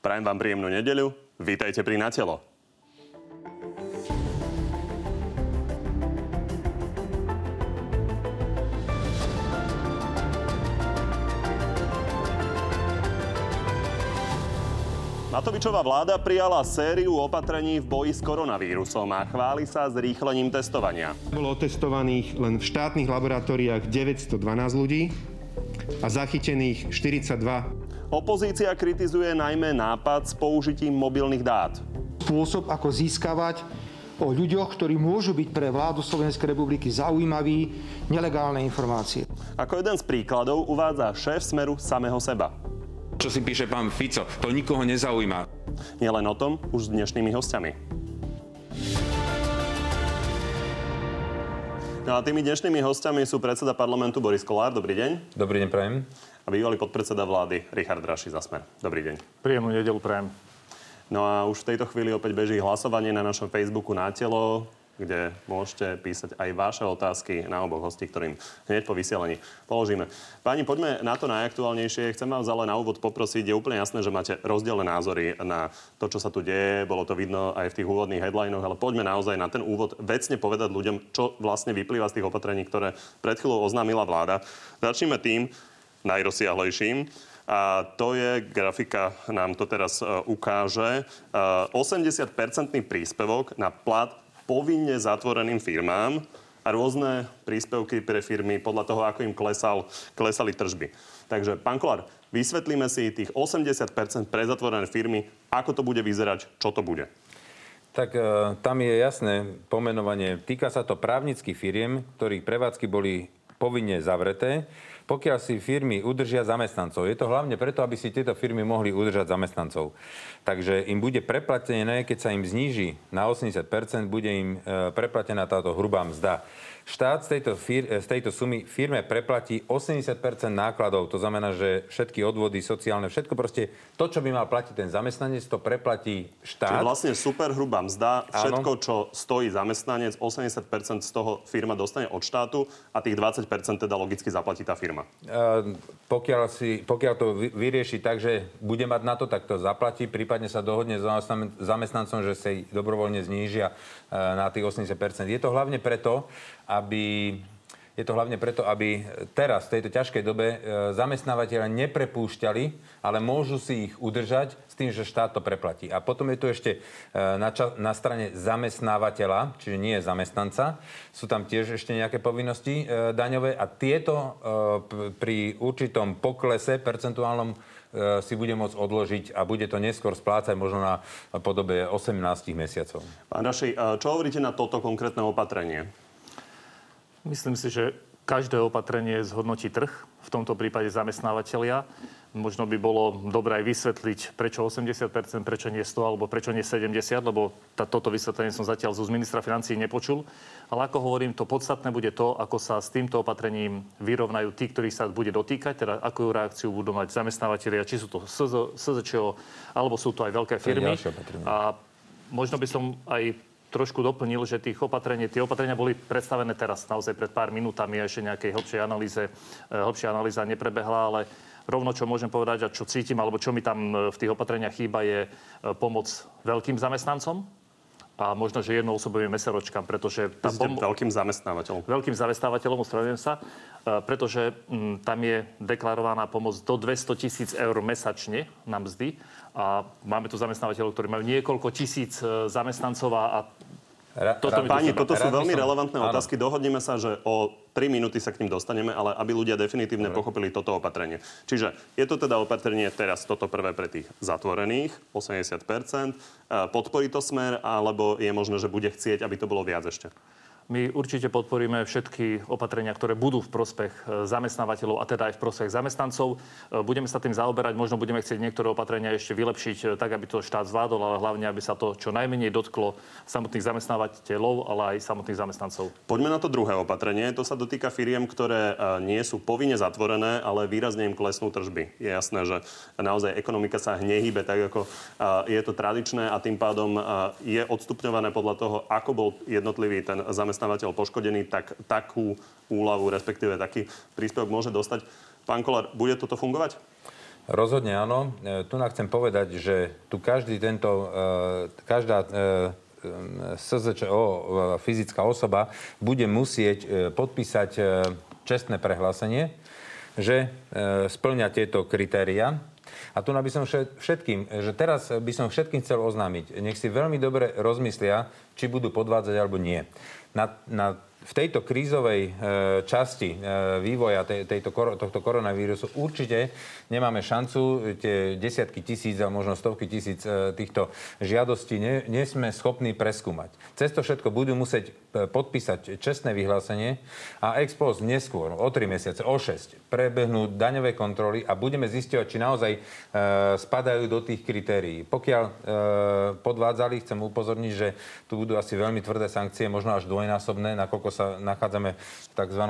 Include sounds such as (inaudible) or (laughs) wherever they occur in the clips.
Prajem vám príjemnú nedeľu. Vítajte pri Natelo. Matovičová vláda prijala sériu opatrení v boji s koronavírusom a chváli sa s rýchlením testovania. Bolo otestovaných len v štátnych laboratóriách 912 ľudí a zachytených 42. Opozícia kritizuje najmä nápad s použitím mobilných dát. Spôsob, ako získavať o ľuďoch, ktorí môžu byť pre vládu Slovenskej republiky zaujímaví, nelegálne informácie. Ako jeden z príkladov uvádza šéf Smeru samého seba. Čo si píše pán Fico, to nikoho nezaujíma. Nielen o tom, už s dnešnými hostiami. No a tými dnešnými hostiami sú predseda parlamentu Boris Kolár. Dobrý deň. Dobrý deň, prajem. A bývalý podpredseda vlády Richard Raši za smer. Dobrý deň. Príjemnú nedelu prajem. No a už v tejto chvíli opäť beží hlasovanie na našom Facebooku na telo kde môžete písať aj vaše otázky na oboch hostí, ktorým hneď po vysielaní položíme. Páni, poďme na to najaktuálnejšie. Chcem vás ale na úvod poprosiť, je úplne jasné, že máte rozdielne názory na to, čo sa tu deje. Bolo to vidno aj v tých úvodných headlinoch, ale poďme naozaj na ten úvod vecne povedať ľuďom, čo vlastne vyplýva z tých opatrení, ktoré pred chvíľou oznámila vláda. Začneme tým najrozsiahlejším. A to je, grafika nám to teraz uh, ukáže, uh, 80-percentný príspevok na plat povinne zatvoreným firmám a rôzne príspevky pre firmy podľa toho, ako im klesal, klesali tržby. Takže, pán Kolár, vysvetlíme si tých 80% pre zatvorené firmy, ako to bude vyzerať, čo to bude. Tak e, tam je jasné pomenovanie. Týka sa to právnických firiem, ktorých prevádzky boli povinne zavreté pokiaľ si firmy udržia zamestnancov. Je to hlavne preto, aby si tieto firmy mohli udržať zamestnancov. Takže im bude preplatené, keď sa im zníži na 80%, bude im e, preplatená táto hrubá mzda. Štát z tejto, fir- z tejto sumy firme preplatí 80% nákladov, to znamená, že všetky odvody sociálne, všetko proste, to, čo by mal platiť ten zamestnanec, to preplatí štát. Čiže vlastne super hrubá mzda, všetko, čo stojí zamestnanec, 80% z toho firma dostane od štátu a tých 20% teda logicky zaplatí tá firma. Uh, pokiaľ, si, pokiaľ to vyrieši tak, že bude mať na to, tak to zaplatí, prípadne sa dohodne s zamestnancom, že sa dobrovoľne znížia uh, na tých 80%. Je to hlavne preto, aby je to hlavne preto, aby teraz, v tejto ťažkej dobe, e, zamestnávateľe neprepúšťali, ale môžu si ich udržať s tým, že štát to preplatí. A potom je tu ešte e, na, ča- na strane zamestnávateľa, čiže nie zamestnanca, sú tam tiež ešte nejaké povinnosti e, daňové a tieto e, pri určitom poklese percentuálnom e, si bude môcť odložiť a bude to neskôr splácať možno na podobe 18 mesiacov. Pán Raši, čo hovoríte na toto konkrétne opatrenie? Myslím si, že každé opatrenie zhodnotí trh, v tomto prípade zamestnávateľia. Možno by bolo dobré aj vysvetliť, prečo 80%, prečo nie 100 alebo prečo nie 70, lebo tá, toto vysvetlenie som zatiaľ z ministra financí nepočul. Ale ako hovorím, to podstatné bude to, ako sa s týmto opatrením vyrovnajú tí, ktorí sa bude dotýkať, teda akú reakciu budú mať zamestnávateľia, či sú to SZČO, alebo sú to aj veľké firmy. A možno by som aj trošku doplnil, že tých opatrení, tie opatrenia boli predstavené teraz naozaj pred pár minútami a ešte nejakej hĺbšej analýze, e, hĺbšia analýza neprebehla, ale rovno čo môžem povedať a čo cítim, alebo čo mi tam e, v tých opatreniach chýba, je e, pomoc veľkým zamestnancom, a možno, že jednoosobovým meseročkám, pretože... Tá pom- veľkým zamestnávateľom. Veľkým zamestnávateľom, ospravedlňujem sa, pretože m, tam je deklarovaná pomoc do 200 tisíc eur mesačne na mzdy a máme tu zamestnávateľov, ktorí majú niekoľko tisíc e, zamestnancov a toto Páni, toto sú veľmi som... relevantné áno. otázky. Dohodneme sa, že o 3 minúty sa k ním dostaneme, ale aby ľudia definitívne Dobre. pochopili toto opatrenie. Čiže je to teda opatrenie teraz toto prvé pre tých zatvorených, 80%. E, podporí to smer, alebo je možné, že bude chcieť, aby to bolo viac ešte? My určite podporíme všetky opatrenia, ktoré budú v prospech e, zamestnávateľov a teda aj v prospech zamestnancov. E, budeme sa tým zaoberať, možno budeme chcieť niektoré opatrenia ešte vylepšiť e, tak, aby to štát zvládol, ale hlavne, aby sa to čo najmenej dotklo samotných zamestnávateľov, ale aj samotných zamestnancov. Poďme na to druhé opatrenie. To sa dotýka firiem, ktoré nie sú povinne zatvorené, ale výrazne im klesnú tržby. Je jasné, že naozaj ekonomika sa nehybe tak, ako je to tradičné a tým pádom je odstupňované podľa toho, ako bol jednotlivý ten zamestnávateľ zamestnávateľ poškodený, tak takú úľavu, respektíve taký príspevok môže dostať. Pán Kolár, bude toto fungovať? Rozhodne áno. E, tu nám chcem povedať, že tu každý tento, e, každá SZČO, fyzická osoba, bude musieť podpísať čestné prehlásenie, že splňa tieto kritéria. A tu by som všetkým, že teraz by som všetkým chcel oznámiť, nech si veľmi dobre rozmyslia, či budú podvádzať alebo nie. Na, na v tejto krízovej e, časti e, vývoja tej, tejto, tohto koronavírusu určite nemáme šancu tie desiatky tisíc a možno stovky tisíc e, týchto žiadostí nie, nie schopní preskúmať. Cez to všetko budú musieť podpísať čestné vyhlásenie a ex post neskôr, o 3 mesiace, o 6, prebehnú daňové kontroly a budeme zisťovať, či naozaj spadajú do tých kritérií. Pokiaľ podvádzali, chcem upozorniť, že tu budú asi veľmi tvrdé sankcie, možno až dvojnásobné, nakoľko sa nachádzame v tzv.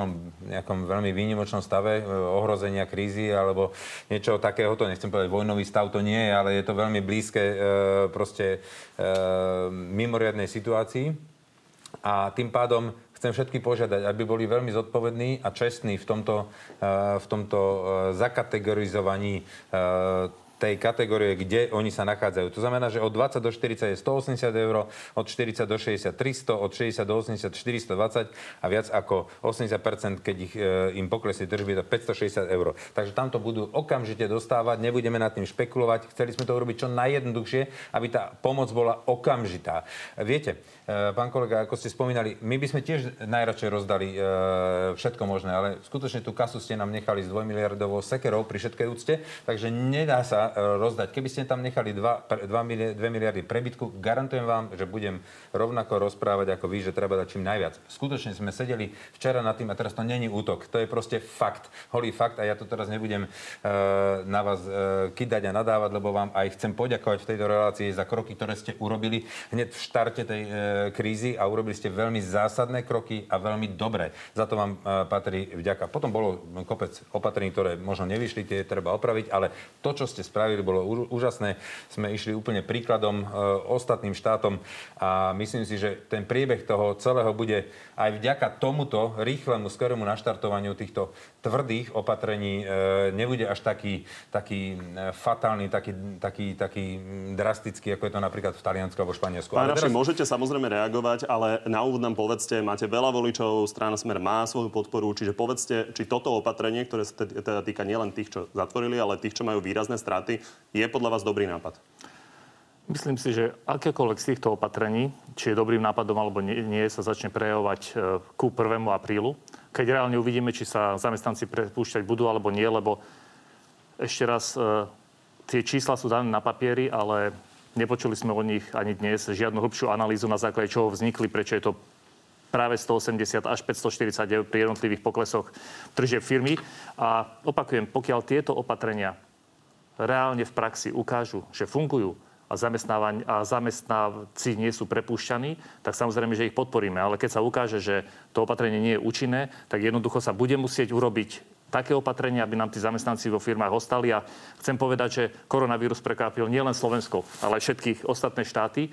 nejakom veľmi výnimočnom stave e, ohrozenia krízy alebo niečo takéhoto, nechcem povedať vojnový stav, to nie je, ale je to veľmi blízke e, proste e, mimoriadnej situácii. A tým pádom chcem všetky požiadať, aby boli veľmi zodpovední a čestní v tomto, v tomto zakategorizovaní tej kategórie, kde oni sa nachádzajú. To znamená, že od 20 do 40 je 180 eur, od 40 do 60 300, od 60 do 80 420 a viac ako 80%, keď ich, e, im poklesie držby, to 560 eur. Takže tamto budú okamžite dostávať, nebudeme nad tým špekulovať. Chceli sme to urobiť čo najjednoduchšie, aby tá pomoc bola okamžitá. Viete, e, pán kolega, ako ste spomínali, my by sme tiež najradšej rozdali e, všetko možné, ale skutočne tú kasu ste nám nechali s 2 miliardovou sekerou pri všetkej úcte, takže nedá sa E, rozdať. Keby ste tam nechali 2, 2 miliardy prebytku, garantujem vám, že budem rovnako rozprávať ako vy, že treba dať čím najviac. Skutočne sme sedeli včera nad tým a teraz to není útok. To je proste fakt. Holý fakt a ja to teraz nebudem uh, na vás uh, kydať a nadávať, lebo vám aj chcem poďakovať v tejto relácii za kroky, ktoré ste urobili hneď v štarte tej uh, krízy a urobili ste veľmi zásadné kroky a veľmi dobré. Za to vám patrí vďaka. Potom bolo kopec opatrení, ktoré možno nevyšli, tie treba opraviť, ale to, čo ste spravili, spravili, bolo úžasné. Sme išli úplne príkladom e, ostatným štátom a myslím si, že ten priebeh toho celého bude aj vďaka tomuto rýchlemu, skorému naštartovaniu týchto tvrdých opatrení e, nebude až taký, taký e, fatálny, taký, taký, taký drastický, ako je to napríklad v Taliansku alebo Španielsku. Pán teraz... môžete samozrejme reagovať, ale na úvod nám povedzte, máte veľa voličov, strana Smer má svoju podporu, čiže povedzte, či toto opatrenie, ktoré sa teda týka nielen tých, čo zatvorili, ale tých, čo majú výrazné straty, je podľa vás dobrý nápad? Myslím si, že akékoľvek z týchto opatrení, či je dobrým nápadom alebo nie, sa začne prejavovať e, ku 1. aprílu, keď reálne uvidíme, či sa zamestnanci prepúšťať budú alebo nie, lebo ešte raz, e, tie čísla sú dané na papieri, ale nepočuli sme o nich ani dnes žiadnu hĺbšiu analýzu, na základe čoho vznikli, prečo je to práve 180 až 540 eur pri jednotlivých poklesoch tržieb firmy. A opakujem, pokiaľ tieto opatrenia reálne v praxi ukážu, že fungujú a, a zamestnávci nie sú prepúšťaní, tak samozrejme, že ich podporíme. Ale keď sa ukáže, že to opatrenie nie je účinné, tak jednoducho sa bude musieť urobiť také opatrenia, aby nám tí zamestnanci vo firmách ostali. A chcem povedať, že koronavírus prekápil nielen Slovensko, ale aj všetkých ostatné štáty.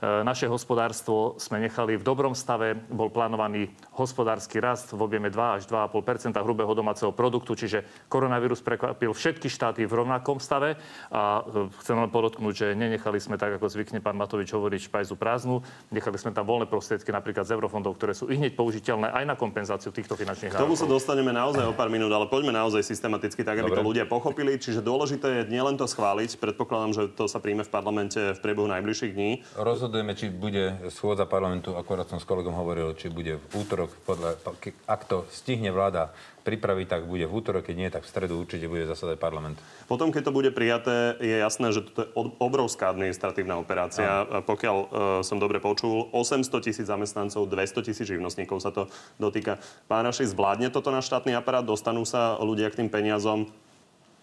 E, naše hospodárstvo sme nechali v dobrom stave. Bol plánovaný hospodársky rast v objeme 2 až 2,5% hrubého domáceho produktu, čiže koronavírus prekvapil všetky štáty v rovnakom stave. A e, chcem len podotknúť, že nenechali sme tak, ako zvykne pán Matovič hovoriť, špajzu prázdnu. Nechali sme tam voľné prostriedky napríklad z eurofondov, ktoré sú i hneď použiteľné aj na kompenzáciu týchto finančných K tomu sa dostaneme naozaj o pár minút, ale poďme naozaj systematicky tak, aby Dobre. to ľudia pochopili. Čiže dôležité je nielen to schváliť, predpokladám, že to sa príjme v parlamente v priebehu najbližších dní. Rozhod- rozhodujeme, či bude schôdza parlamentu, akorát som s kolegom hovoril, či bude v útorok, podľa, ak to stihne vláda pripraviť, tak bude v útorok, keď nie, tak v stredu určite bude zasadať parlament. Potom, keď to bude prijaté, je jasné, že to je obrovská administratívna operácia. A pokiaľ uh, som dobre počul, 800 tisíc zamestnancov, 200 tisíc živnostníkov sa to dotýka. Pán Raši, zvládne toto na štátny aparát? Dostanú sa ľudia k tým peniazom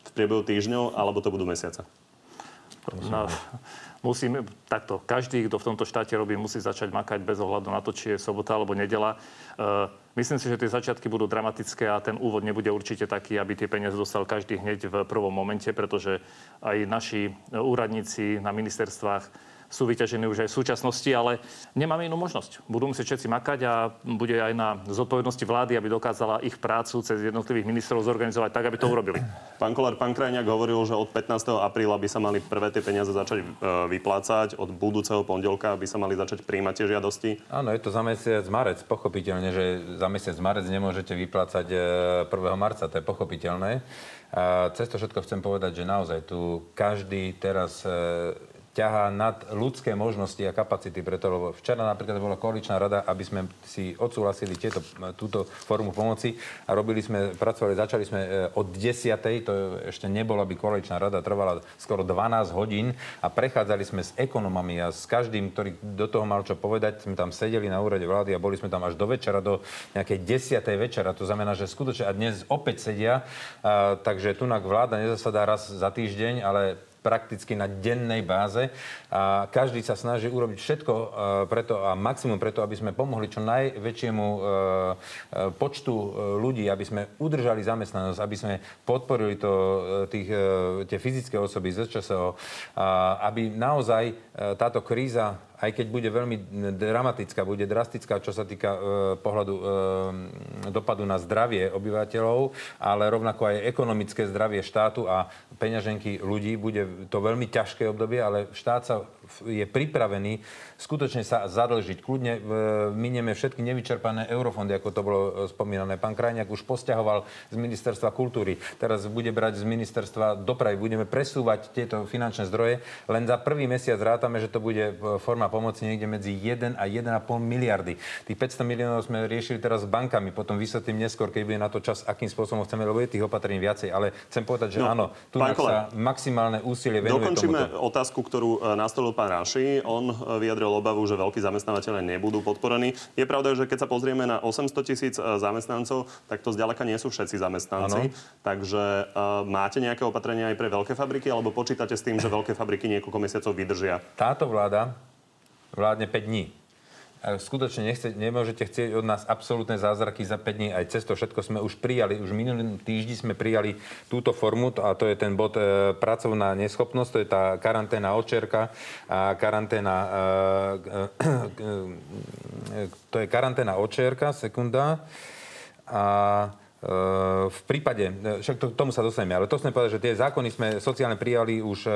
v priebehu týždňov, alebo to budú mesiace? No, musíme, takto, každý, kto v tomto štáte robí, musí začať makať bez ohľadu na to, či je sobota alebo nedela. Uh, myslím si, že tie začiatky budú dramatické a ten úvod nebude určite taký, aby tie peniaze dostal každý hneď v prvom momente, pretože aj naši úradníci na ministerstvách sú vyťažení už aj v súčasnosti, ale nemáme inú možnosť. Budú musieť všetci makať a bude aj na zodpovednosti vlády, aby dokázala ich prácu cez jednotlivých ministrov zorganizovať tak, aby to urobili. Pán Kolár, pán Krajniak hovoril, že od 15. apríla by sa mali prvé tie peniaze začať e, vyplácať, od budúceho pondelka by sa mali začať príjmať tie žiadosti. Áno, je to za mesiac marec. Pochopiteľne, že za mesiac marec nemôžete vyplácať 1. E, marca, to je pochopiteľné. A cez to všetko chcem povedať, že naozaj tu každý teraz e, ťahá nad ľudské možnosti a kapacity. Preto, včera napríklad bola koaličná rada, aby sme si odsúhlasili tieto, túto formu pomoci a robili sme, pracovali, začali sme e, od 10. To ešte nebolo, aby koaličná rada trvala skoro 12 hodín a prechádzali sme s ekonomami a s každým, ktorý do toho mal čo povedať. Sme tam sedeli na úrade vlády a boli sme tam až do večera, do nejakej 10. večera. To znamená, že skutočne a dnes opäť sedia, a, takže tu vláda nezasadá raz za týždeň, ale prakticky na dennej báze. A každý sa snaží urobiť všetko e, preto a maximum preto, aby sme pomohli čo najväčšiemu e, e, počtu ľudí, aby sme udržali zamestnanosť, aby sme podporili to, tých, tie fyzické osoby z ČSO, aby naozaj táto kríza aj keď bude veľmi dramatická, bude drastická, čo sa týka e, pohľadu e, dopadu na zdravie obyvateľov, ale rovnako aj ekonomické zdravie štátu a peňaženky ľudí. Bude to veľmi ťažké obdobie, ale štát sa je pripravený skutočne sa zadlžiť. Kľudne e, minieme všetky nevyčerpané eurofondy, ako to bolo e, spomínané. Pán Krajniak už posťahoval z ministerstva kultúry. Teraz bude brať z ministerstva dopravy. Budeme presúvať tieto finančné zdroje. Len za prvý mesiac rátame, že to bude e, forma pomoci niekde medzi 1 a 1,5 miliardy. Tých 500 miliónov sme riešili teraz s bankami. Potom vysvetlím neskôr, keď bude na to čas, akým spôsobom chceme, lebo je tých opatrení viacej. Ale chcem povedať, že no, áno, tu sa maximálne úsilie venuje Dokončíme tomuto. otázku, ktorú nastolil pán Raši. On vyjadril obavu, že veľkí zamestnávateľe nebudú podporení. Je pravda, že keď sa pozrieme na 800 tisíc e, zamestnancov, tak to zďaleka nie sú všetci zamestnanci. Ano. Takže uh, máte nejaké opatrenia aj pre veľké fabriky, alebo počítate s tým, že veľké fabriky niekoľko mesiacov vydržia? Táto vláda vládne 5 dní skutočne nechce, nemôžete chcieť od nás absolútne zázraky za 5 dní. Aj cez to všetko sme už prijali. Už minulý týždni sme prijali túto formu a to je ten bod e, pracovná neschopnosť, to je tá karanténa očerka a karanténa e, e, to je karanténa očerka, sekunda. A v prípade, však to, tomu sa dostaneme, ale to sme povedať, že tie zákony sme sociálne prijali už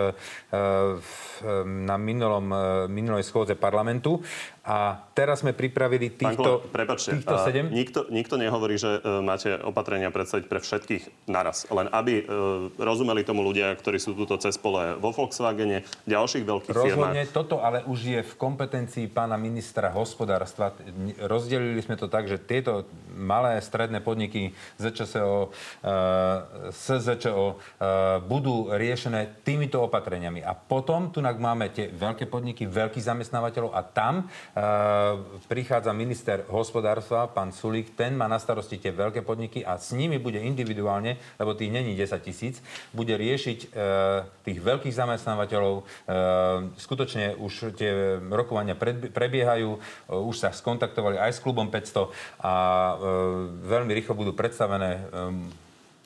na minulom, minulej schôdze parlamentu a teraz sme pripravili týchto, prepačte, týchto sedem. Nikto, nikto nehovorí, že uh, máte opatrenia predstaviť pre všetkých naraz. Len aby uh, rozumeli tomu ľudia, ktorí sú tuto cez pole vo Volkswagene, ďalších veľkých Rozhodne, firmách. Rozhodne, toto ale už je v kompetencii pána ministra hospodárstva. Rozdelili sme to tak, že tieto malé stredné podniky ZČSO, uh, SZČO uh, budú riešené týmito opatreniami. A potom tu máme tie veľké podniky, veľkých zamestnávateľov a tam prichádza minister hospodárstva, pán Sulík, ten má na starosti tie veľké podniky a s nimi bude individuálne, lebo tých není 10 tisíc, bude riešiť e, tých veľkých zamestnávateľov. E, skutočne už tie rokovania prebiehajú, už sa skontaktovali aj s klubom 500 a veľmi rýchlo budú predstavené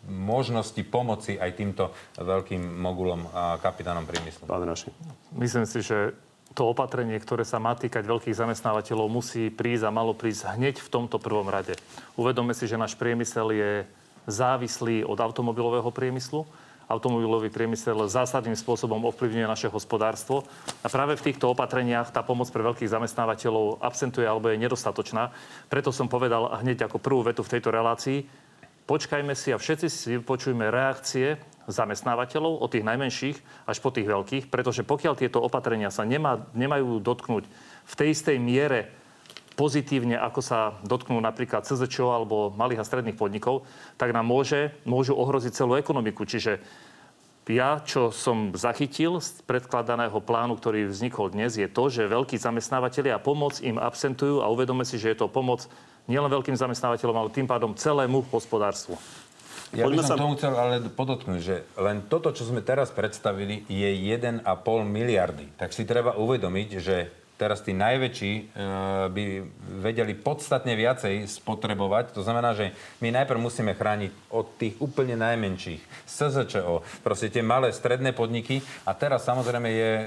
možnosti pomoci aj týmto veľkým mogulom a kapitánom priemyslu. Pán Raši. Myslím si, že to opatrenie, ktoré sa má týkať veľkých zamestnávateľov, musí prísť a malo prísť hneď v tomto prvom rade. Uvedome si, že náš priemysel je závislý od automobilového priemyslu. Automobilový priemysel zásadným spôsobom ovplyvňuje naše hospodárstvo. A práve v týchto opatreniach tá pomoc pre veľkých zamestnávateľov absentuje alebo je nedostatočná. Preto som povedal hneď ako prvú vetu v tejto relácii, počkajme si a všetci si vypočujme reakcie zamestnávateľov, od tých najmenších až po tých veľkých, pretože pokiaľ tieto opatrenia sa nemá, nemajú dotknúť v tej istej miere pozitívne, ako sa dotknú napríklad CZČO alebo malých a stredných podnikov, tak nám môže, môžu ohroziť celú ekonomiku. Čiže ja, čo som zachytil z predkladaného plánu, ktorý vznikol dnes, je to, že veľkí zamestnávateľia pomoc im absentujú a uvedome si, že je to pomoc nielen veľkým zamestnávateľom, ale tým pádom celému hospodárstvu. Ja by som sa... tomu chcel ale podotknúť, že len toto, čo sme teraz predstavili, je 1,5 miliardy. Tak si treba uvedomiť, že teraz tí najväčší e, by vedeli podstatne viacej spotrebovať. To znamená, že my najprv musíme chrániť od tých úplne najmenších. SZČO, proste tie malé stredné podniky. A teraz samozrejme je e,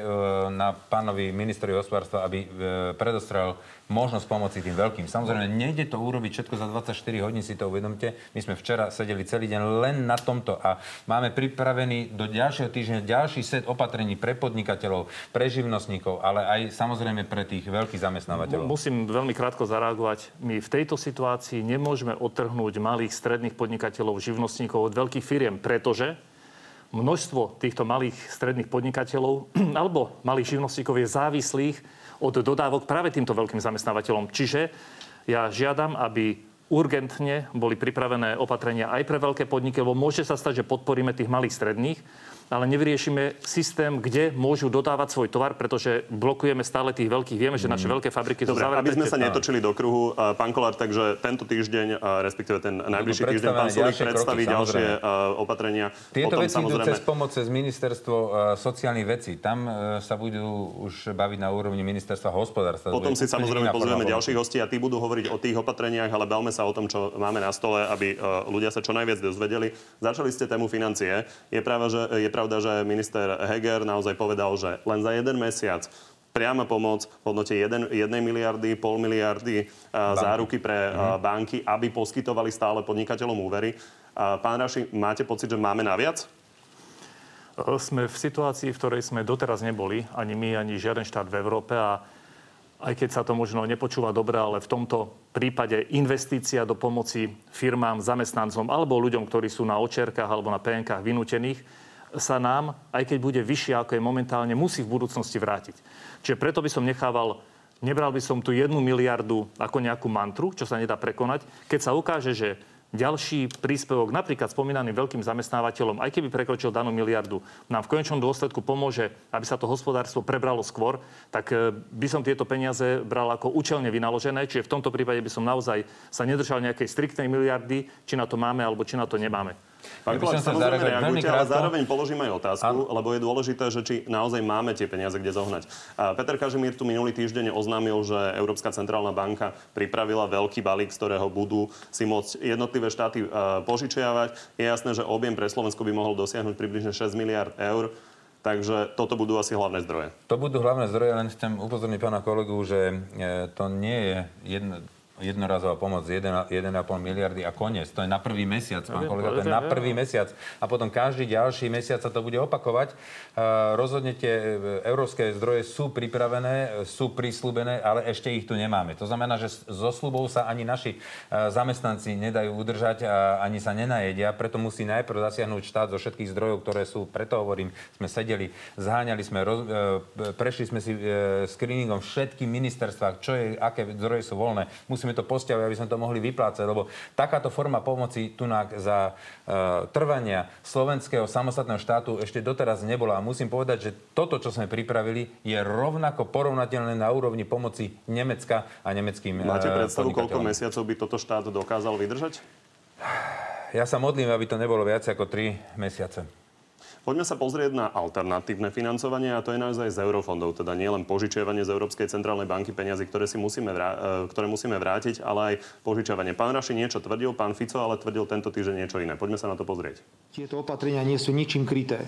na pánovi ministrovi hospodárstva, aby e, predostrel možnosť pomoci tým veľkým. Samozrejme, nejde to urobiť všetko za 24 hodín, si to uvedomte. My sme včera sedeli celý deň len na tomto a máme pripravený do ďalšieho týždňa ďalší set opatrení pre podnikateľov, pre živnostníkov, ale aj samozrejme pre tých veľkých zamestnávateľov. Musím veľmi krátko zareagovať. My v tejto situácii nemôžeme odtrhnúť malých, stredných podnikateľov, živnostníkov od veľkých firiem, pretože množstvo týchto malých, stredných podnikateľov (clears throat) alebo malých živnostníkov je závislých od dodávok práve týmto veľkým zamestnávateľom. Čiže ja žiadam, aby urgentne boli pripravené opatrenia aj pre veľké podniky, lebo môže sa stať, že podporíme tých malých stredných, ale nevyriešime systém, kde môžu dodávať svoj tovar, pretože blokujeme stále tých veľkých. Vieme, že naše mm. veľké fabriky Dobre, sú zavreté. aby sme sa netočili do kruhu, pán Kolár, takže tento týždeň, respektíve ten najbližší týždeň, pán Sulík predstaví kroky, ďalšie opatrenia. Tieto Potom, veci samozrejme... idú cez pomoc cez ministerstvo sociálnych vecí. Tam e, sa budú už baviť na úrovni ministerstva hospodárstva. Potom si samozrejme pozrieme ďalších hostí a tí budú hovoriť o tých opatreniach, ale bavme sa o tom, čo máme na stole, aby e, ľudia sa čo najviac dozvedeli. Začali ste tému financie. Je, práva, že, je pravda, že minister Heger naozaj povedal, že len za jeden mesiac priama pomoc v hodnote 1, 1 miliardy, pol miliardy banky. záruky pre mhm. banky, aby poskytovali stále podnikateľom úvery. Pán Raši, máte pocit, že máme naviac? Sme v situácii, v ktorej sme doteraz neboli, ani my, ani žiaden štát v Európe a aj keď sa to možno nepočúva dobre, ale v tomto prípade investícia do pomoci firmám, zamestnancom alebo ľuďom, ktorí sú na očerkách alebo na PNK vynútených, sa nám, aj keď bude vyššia, ako je momentálne, musí v budúcnosti vrátiť. Čiže preto by som nechával Nebral by som tu jednu miliardu ako nejakú mantru, čo sa nedá prekonať. Keď sa ukáže, že ďalší príspevok napríklad spomínaným veľkým zamestnávateľom, aj keby prekročil danú miliardu, nám v konečnom dôsledku pomôže, aby sa to hospodárstvo prebralo skôr, tak e, by som tieto peniaze bral ako účelne vynaložené. Čiže v tomto prípade by som naozaj sa nedržal nejakej striktnej miliardy, či na to máme alebo či na to nemáme. Pán Koláč, samozrejme reagujte, ale zároveň položím aj otázku, a... lebo je dôležité, že či naozaj máme tie peniaze kde zohnať. A Peter Kažimír tu minulý týždeň oznámil, že Európska centrálna banka pripravila veľký balík, z ktorého budú si môcť jednotlivé štáty požičiavať. Je jasné, že objem pre Slovensko by mohol dosiahnuť približne 6 miliard eur. Takže toto budú asi hlavné zdroje. To budú hlavné zdroje, len chcem upozorniť pána kolegu, že e, to nie je jedno, jednorazová pomoc 1,5 miliardy a koniec. To je na prvý mesiac, pán ja kolega, to je na prvý mesiac. A potom každý ďalší mesiac sa to bude opakovať. Rozhodne tie e, európske zdroje sú pripravené, sú prislúbené, ale ešte ich tu nemáme. To znamená, že zo slubov sa ani naši e, zamestnanci nedajú udržať a ani sa nenajedia. Preto musí najprv zasiahnuť štát zo všetkých zdrojov, ktoré sú. Preto hovorím, sme sedeli, zháňali sme, roz, e, prešli sme si screeningom všetky ministerstva, čo je, aké zdroje sú voľné. Musíme musíme to postiaviť, aby sme to mohli vyplácať, lebo takáto forma pomoci tu za uh, trvania slovenského samostatného štátu ešte doteraz nebola. A musím povedať, že toto, čo sme pripravili, je rovnako porovnateľné na úrovni pomoci Nemecka a nemeckým Máte e, predstavu, koľko mesiacov by toto štát dokázal vydržať? Ja sa modlím, aby to nebolo viac ako 3 mesiace. Poďme sa pozrieť na alternatívne financovanie a to je naozaj z eurofondov, teda nie len požičiavanie z Európskej centrálnej banky peniazy, ktoré, si musíme vrá- e, ktoré musíme vrátiť, ale aj požičiavanie. Pán Raši niečo tvrdil, pán Fico ale tvrdil tento týždeň niečo iné. Poďme sa na to pozrieť. Tieto opatrenia nie sú ničím kryté.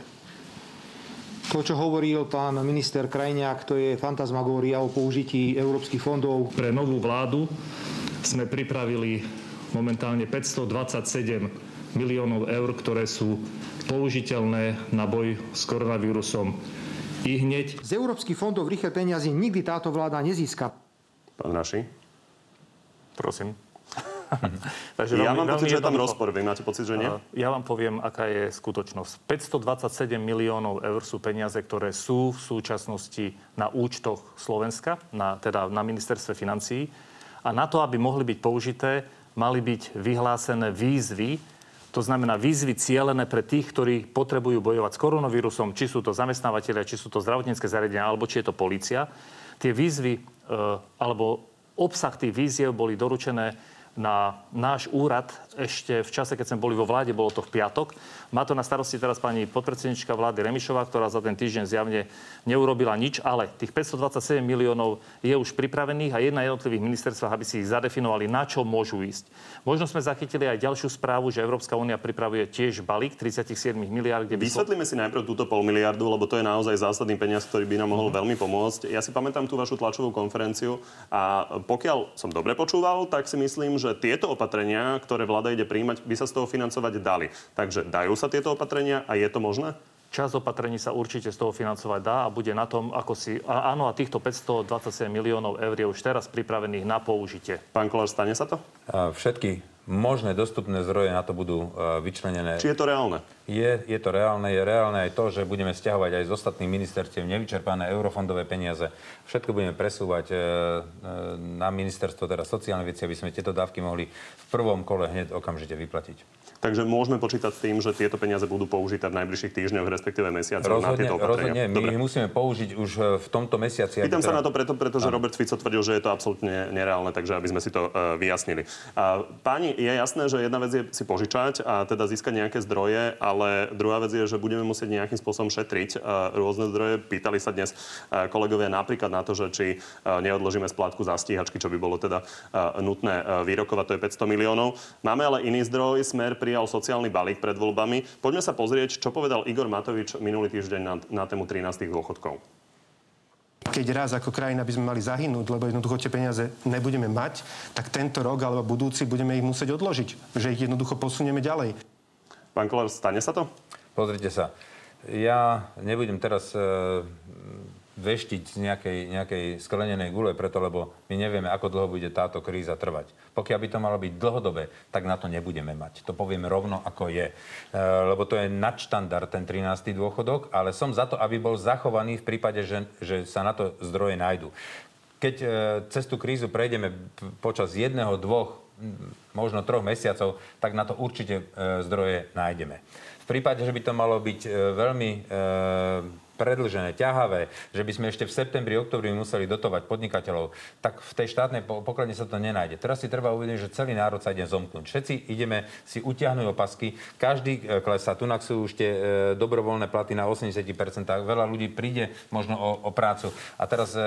To, čo hovoril pán minister Krajniak, to je fantasmagória o použití európskych fondov. Pre novú vládu sme pripravili momentálne 527 miliónov eur, ktoré sú použiteľné na boj s koronavírusom. I hneď... Z európskych fondov rýchle peniazy nikdy táto vláda nezíska. Pán Naši? Prosím. (laughs) Takže ja mám pocit, že je tam rozpor. Vy máte pocit, že nie? Ja vám poviem, aká je skutočnosť. 527 miliónov eur sú peniaze, ktoré sú v súčasnosti na účtoch Slovenska, na, teda na ministerstve financií. A na to, aby mohli byť použité, mali byť vyhlásené výzvy to znamená výzvy cielené pre tých, ktorí potrebujú bojovať s koronavírusom, či sú to zamestnávateľia, či sú to zdravotnícke zariadenia, alebo či je to policia. Tie výzvy e, alebo obsah tých výziev boli doručené na náš úrad ešte v čase, keď sme boli vo vláde, bolo to v piatok. Má to na starosti teraz pani podpredsednička vlády Remišová, ktorá za ten týždeň zjavne neurobila nič, ale tých 527 miliónov je už pripravených a je na jednotlivých ministerstvách, aby si ich zadefinovali, na čo môžu ísť. Možno sme zachytili aj ďalšiu správu, že Európska únia pripravuje tiež balík 37 miliard. Kde Vysvetlíme si najprv túto pol miliardu, lebo to je naozaj zásadný peniaz, ktorý by nám mohol mm-hmm. veľmi pomôcť. Ja si pamätám tú vašu tlačovú konferenciu a pokiaľ som dobre počúval, tak si myslím, že tieto opatrenia, ktoré vláda ide príjmať, by sa z toho financovať dali. Takže dajú sa tieto opatrenia a je to možné? Časť opatrení sa určite z toho financovať dá a bude na tom, ako si... A, áno, a týchto 527 miliónov eur je už teraz pripravených na použitie. Pán Kolár, stane sa to? Všetky možné dostupné zdroje na to budú e, vyčlenené. Či je to reálne? Je, je to reálne. Je reálne aj to, že budeme stiahovať aj z ostatných ministerstiev nevyčerpané eurofondové peniaze. Všetko budeme presúvať e, e, na ministerstvo teda sociálne veci, aby sme tieto dávky mohli v prvom kole hneď okamžite vyplatiť. Takže môžeme počítať s tým, že tieto peniaze budú použité v najbližších týždňoch, respektíve mesiacoch rozhodne, na tieto opatrenia. Rozhodne, my ich musíme použiť už e, v tomto mesiaci. Pýtam sa teda... na to preto, pretože ano. Robert Fico tvrdil, že je to absolútne nereálne, takže aby sme si to uh, vyjasnili. Páni, je jasné, že jedna vec je si požičať a teda získať nejaké zdroje, ale druhá vec je, že budeme musieť nejakým spôsobom šetriť uh, rôzne zdroje. Pýtali sa dnes uh, kolegovia napríklad na to, že či uh, neodložíme splátku za stíhačky, čo by bolo teda uh, nutné uh, vyrokovať, to je 500 miliónov. Máme ale iný zdroj, smer prijal sociálny balík balík pred voľbami. Poďme sa pozrieť, čo povedal Igor Matovič minulý týždeň na, na tému 13 dôchodkov keď raz ako krajina by sme mali zahynúť, lebo jednoducho tie peniaze nebudeme mať, tak tento rok alebo budúci budeme ich musieť odložiť. Že ich jednoducho posunieme ďalej. Pán Kolár, stane sa to? Pozrite sa. Ja nebudem teraz e, veštiť z nejakej, nejakej sklenenej gule, preto lebo my nevieme, ako dlho bude táto kríza trvať. Pokiaľ by to malo byť dlhodobé, tak na to nebudeme mať. To povieme rovno, ako je. E, lebo to je nadštandard, ten 13. dôchodok, ale som za to, aby bol zachovaný v prípade, že, že sa na to zdroje nájdu. Keď e, cez tú krízu prejdeme počas jedného, dvoch, možno troch mesiacov, tak na to určite e, zdroje nájdeme. V prípade, že by to malo byť e, veľmi e, predlžené, ťahavé, že by sme ešte v septembri, oktobri museli dotovať podnikateľov, tak v tej štátnej pokladne sa to nenájde. Teraz si treba uvedieť, že celý národ sa ide zomknúť. Všetci ideme si utiahnuť opasky, každý e, klesá. Tu sú už tie e, dobrovoľné platy na 80%. Veľa ľudí príde možno o, o prácu. A teraz e,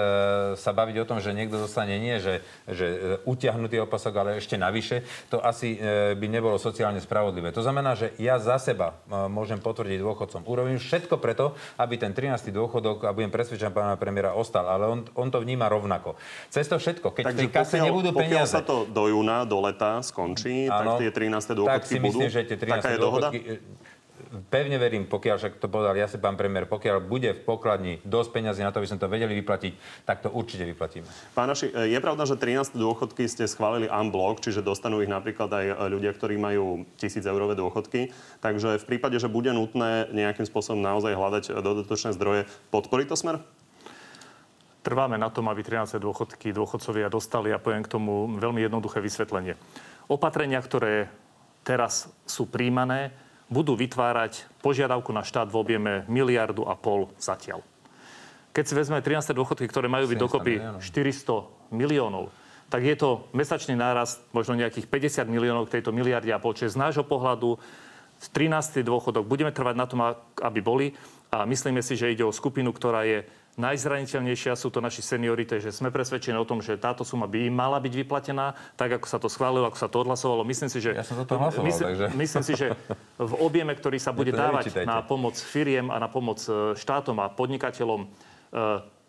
sa baviť o tom, že niekto dostane nie, že, že utiahnutý opasok, ale ešte navyše, to asi by nebolo sociálne spravodlivé. To znamená, že ja za seba môžem potvrdiť dôchodcom. Urobím všetko preto, aby ten 13. dôchodok, a budem presvedčený pána premiéra, ostal, ale on, on to vníma rovnako. Cez to všetko, keď Takže v tej kase pokiaľ, nebudú peniaze... Pokiaľ sa to do júna, do leta skončí, ano, tak tie 13. dôchodky tak si myslím, budú? Že tie 13. Taká je dohoda? Pevne verím, pokiaľ, však to povedal ja si pán premiér, pokiaľ bude v pokladni dosť peniazy na to, aby sme to vedeli vyplatiť, tak to určite vyplatíme. Pán Naši, je pravda, že 13 dôchodky ste schválili unblock, čiže dostanú ich napríklad aj ľudia, ktorí majú 1000 eurové dôchodky. Takže v prípade, že bude nutné nejakým spôsobom naozaj hľadať dodatočné zdroje, podporí to smer? Trváme na tom, aby 13 dôchodky dôchodcovia dostali a poviem k tomu veľmi jednoduché vysvetlenie. Opatrenia, ktoré teraz sú príjmané, budú vytvárať požiadavku na štát v objeme miliardu a pol zatiaľ. Keď si vezme 13. dôchodky, ktoré majú byť dokopy 400 miliónov, tak je to mesačný nárast možno nejakých 50 miliónov k tejto miliarde a pol. Čiže z nášho pohľadu 13. dôchodok budeme trvať na tom, aby boli a myslíme si, že ide o skupinu, ktorá je Najzraniteľnejšia sú to naši seniori, že sme presvedčení o tom, že táto suma by im mala byť vyplatená, tak ako sa to schválilo, ako sa to odhlasovalo. Myslím si, že, ja som to hlasoval, myslím, takže... myslím si, že v objeme, ktorý sa bude dávať na pomoc firiem a na pomoc e, štátom a podnikateľom, e,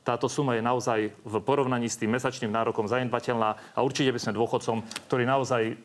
táto suma je naozaj v porovnaní s tým mesačným nárokom zanedbateľná a určite by sme dôchodcom, ktorí naozaj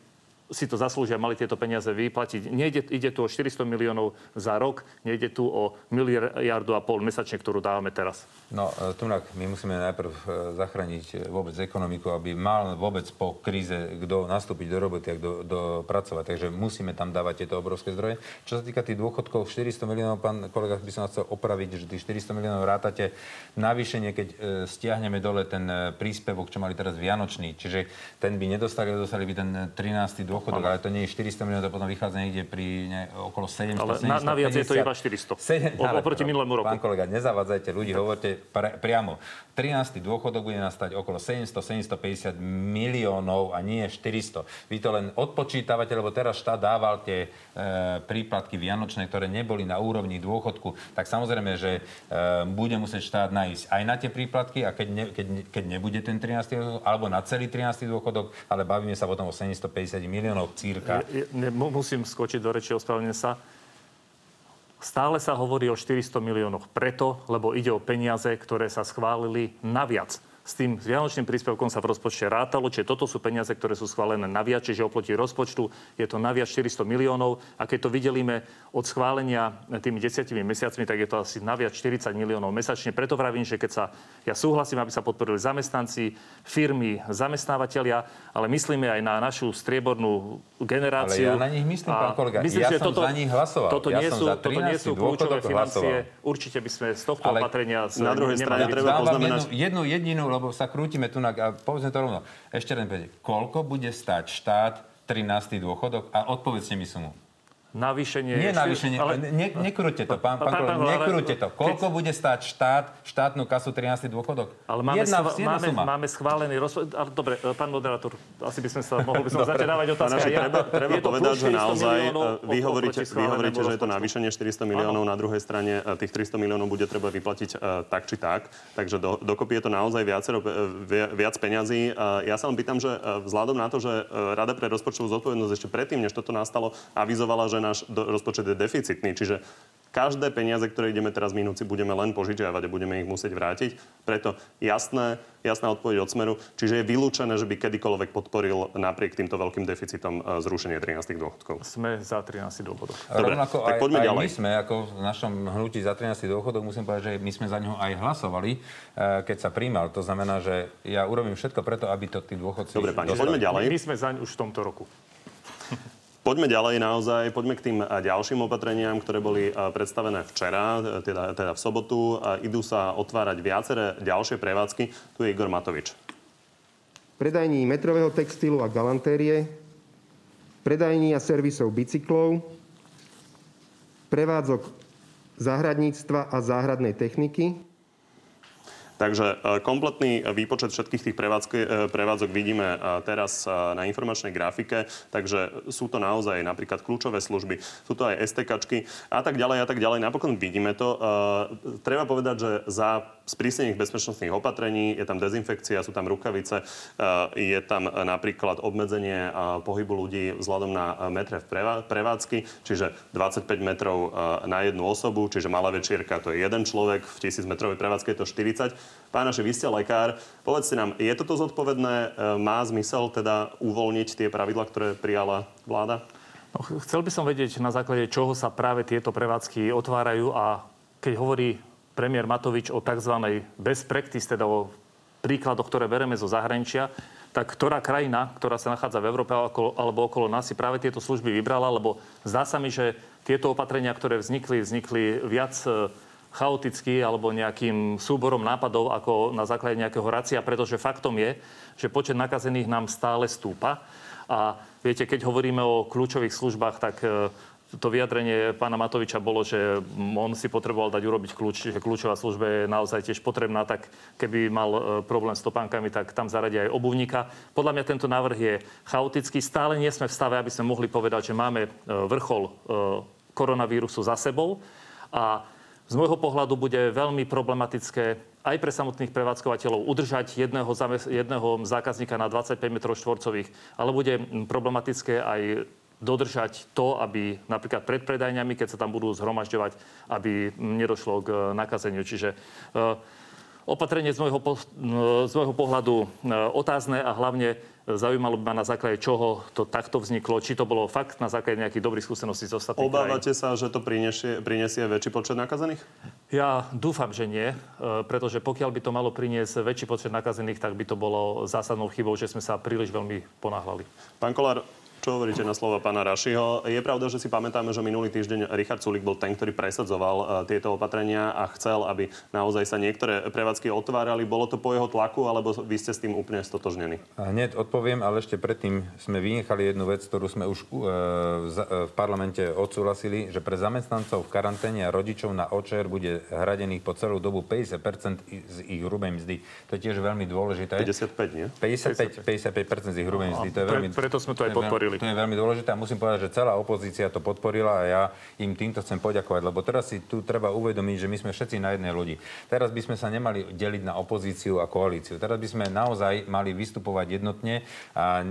si to zaslúžia, mali tieto peniaze vyplatiť. Nejde, ide tu o 400 miliónov za rok, nejde tu o miliardu a pol mesačne, ktorú dávame teraz. No, e, Tunak, my musíme najprv e, zachrániť e, vôbec ekonomiku, aby mal vôbec po kríze kto nastúpiť do roboty a kto pracovať. Takže musíme tam dávať tieto obrovské zdroje. Čo sa týka tých dôchodkov, 400 miliónov, pán kolega, by som chcel opraviť, že tých 400 miliónov rátate navýšenie, keď stiahneme dole ten príspevok, čo mali teraz Vianočný. Čiže ten by nedostali, dostali by ten 13. dôchodok dôchodok, ale to nie je 400 miliónov, to potom vychádza niekde pri ne, okolo 700, Ale na, 750. naviac je to iba 400. Sedem- O- ale- oproti minulému roku. Pán kolega, nezavadzajte ľudí, hovorte pre, priamo. 13. dôchodok bude nastať okolo 700-750 miliónov a nie 400. Vy to len odpočítavate, lebo teraz štát dával tie e, príplatky vianočné, ktoré neboli na úrovni dôchodku, tak samozrejme, že e, bude musieť štát nájsť aj na tie príplatky a keď, ne, keď, keď nebude ten 13. dôchodok, alebo na celý 13. dôchodok, ale bavíme sa potom o 750 miliónov círka. Je- ne, mu- musím skočiť do reči, ospravedlňujem sa. Stále sa hovorí o 400 miliónoch preto, lebo ide o peniaze, ktoré sa schválili naviac. S tým vianočným príspevkom sa v rozpočte rátalo, čiže toto sú peniaze, ktoré sú schválené naviac, čiže oproti rozpočtu je to naviac 400 miliónov. A keď to videlíme od schválenia tými desiatimi mesiacmi, tak je to asi naviac 40 miliónov mesačne. Preto vravím, že keď sa, ja súhlasím, aby sa podporili zamestnanci, firmy, zamestnávateľia, ale myslíme aj na našu striebornú generáciu. Ale ja na nich myslím, pán kolega. Myslím, Ja že som toto, za nich hlasoval. Toto Ja nie sú, toto nie 13. sú kľúčové financie. hlasoval. Určite by sme z tohto Ale opatrenia... na druhej strane treba poznamenať- jednu, jednu jedinú, lebo sa krútime tu na, a povedzme to rovno. Ešte len koľko bude stať štát 13. dôchodok a odpovedzte mi sumu. Navýšenie... Nie navýšenie, ale- ale... ne, nekrúte to, pán, Pán- pán, pán- nekrúte to. Koľko bude stať štát, štátnu kasu 13. dôchodok? Ale máme, jedna, schva- jedna máme, suma. máme schválený rozpočet. Ale dobre, e, pán moderátor, asi by sme sa mohli by som (laughs) začať dávať otázky. Pánaši, ja. treba, treba Je to povedať, že 400 naozaj e, vy hovoríte, vy hovoríte, že je to navýšenie 400 miliónov, na druhej strane e, tých 300 miliónov bude treba vyplatiť e, tak či tak, takže do, dokopy je to naozaj viacero, vi- viac peňazí. E, Ja sa len pýtam, že vzhľadom na to, že Rada pre rozpočtovú zodpovednosť ešte predtým, než toto nastalo, avizovala, že náš do- rozpočet je deficitný, čiže každé peniaze, ktoré ideme teraz minúci, budeme len požičiavať a budeme ich musieť vrátiť. Preto jasné, jasná odpoveď od Smeru. Čiže je vylúčené, že by kedykoľvek podporil napriek týmto veľkým deficitom e, zrušenie 13 dôchodkov. Sme za 13 dôchodok. Dobre, Rovnako tak aj, poďme aj ďalej. my sme, ako v našom hnutí za 13. dôchodok, musím povedať, že my sme za neho aj hlasovali, eh, keď sa príjmal. To znamená, že ja urobím všetko preto, aby to tí dôchodci... Dobre, pani, poďme ďalej. My sme zaň už v tomto roku. Poďme ďalej naozaj, poďme k tým ďalším opatreniam, ktoré boli predstavené včera, e, teda, teda v sobotu. Idú sa otvárať viaceré ďalšie prevádzky. Tu je Igor Matovič. predajní metrového textilu a galantérie, predajní a servisov bicyklov, prevádzok záhradníctva a záhradnej techniky, Takže e, kompletný výpočet všetkých tých e, prevádzok vidíme e, teraz na informačnej grafike, takže sú to naozaj napríklad kľúčové služby, sú to aj STKčky a tak ďalej a tak ďalej. Napokon vidíme to. Treba povedať, že za sprísnených bezpečnostných opatrení je tam dezinfekcia, sú tam rukavice, e, je tam napríklad obmedzenie e, pohybu ľudí vzhľadom na metre v prevá- prevádzky, čiže 25 metrov na jednu osobu, čiže malá večierka to je jeden človek, v 1000 metrovej prevádzke je to 40. Pánaši, vy ste lekár. Povedzte nám, je toto zodpovedné? Má zmysel teda uvoľniť tie pravidla, ktoré prijala vláda? No, ch- chcel by som vedieť, na základe čoho sa práve tieto prevádzky otvárajú a keď hovorí premiér Matovič o tzv. best practice, teda o príkladoch, ktoré bereme zo zahraničia, tak ktorá krajina, ktorá sa nachádza v Európe alebo- okolo nás, si práve tieto služby vybrala, lebo zdá sa mi, že tieto opatrenia, ktoré vznikli, vznikli viac e, chaoticky alebo nejakým súborom nápadov ako na základe nejakého racia, pretože faktom je, že počet nakazených nám stále stúpa. A viete, keď hovoríme o kľúčových službách, tak e, to vyjadrenie pána Matoviča bolo, že on si potreboval dať urobiť kľúč, že kľúčová služba je naozaj tiež potrebná, tak keby mal e, problém s topánkami, tak tam zaradia aj obuvníka. Podľa mňa tento návrh je chaotický. Stále nie sme v stave, aby sme mohli povedať, že máme e, vrchol e, koronavírusu za sebou. A z môjho pohľadu bude veľmi problematické aj pre samotných prevádzkovateľov udržať jedného, jedného zákazníka na 25 m štvorcových, ale bude problematické aj dodržať to, aby napríklad pred predajňami, keď sa tam budú zhromažďovať, aby nedošlo k e, nakazeniu. Čiže e, Opatrenie z môjho, po, z môjho pohľadu otázne a hlavne zaujímalo by ma na základe čoho to takto vzniklo. Či to bolo fakt na základe nejakých dobrých skúseností z ostatných krajín. Obávate sa, že to prinesie, prinesie väčší počet nakazených? Ja dúfam, že nie, pretože pokiaľ by to malo priniesť väčší počet nakazených, tak by to bolo zásadnou chybou, že sme sa príliš veľmi ponáhľali. Pán Kolár, Čo hovoríte na slova pána Rašiho? Je pravda, že si pamätáme, že minulý týždeň Richard Sulik bol ten, ktorý presadzoval e, tieto opatrenia a chcel, aby naozaj sa niektoré prevádzky otvárali. Bolo to po jeho tlaku, alebo vy ste s tým úplne stotožnení? Hneď odpoviem, ale ešte predtým sme vynechali jednu vec, ktorú sme už e, v parlamente odsúhlasili, že pre zamestnancov v karanténe a rodičov na očer bude hradených po celú dobu 50 z ich hrubej mzdy. To je tiež veľmi dôležité. 55, nie? 55, 55 z ich hrubej mzdy. To je veľmi, Pre, preto sme to aj podporili podporili. To je veľmi dôležité a musím povedať, že celá opozícia to podporila a ja im týmto chcem poďakovať, lebo teraz si tu treba uvedomiť, že my sme všetci na jednej lodi. Teraz by sme sa nemali deliť na opozíciu a koalíciu. Teraz by sme naozaj mali vystupovať jednotne a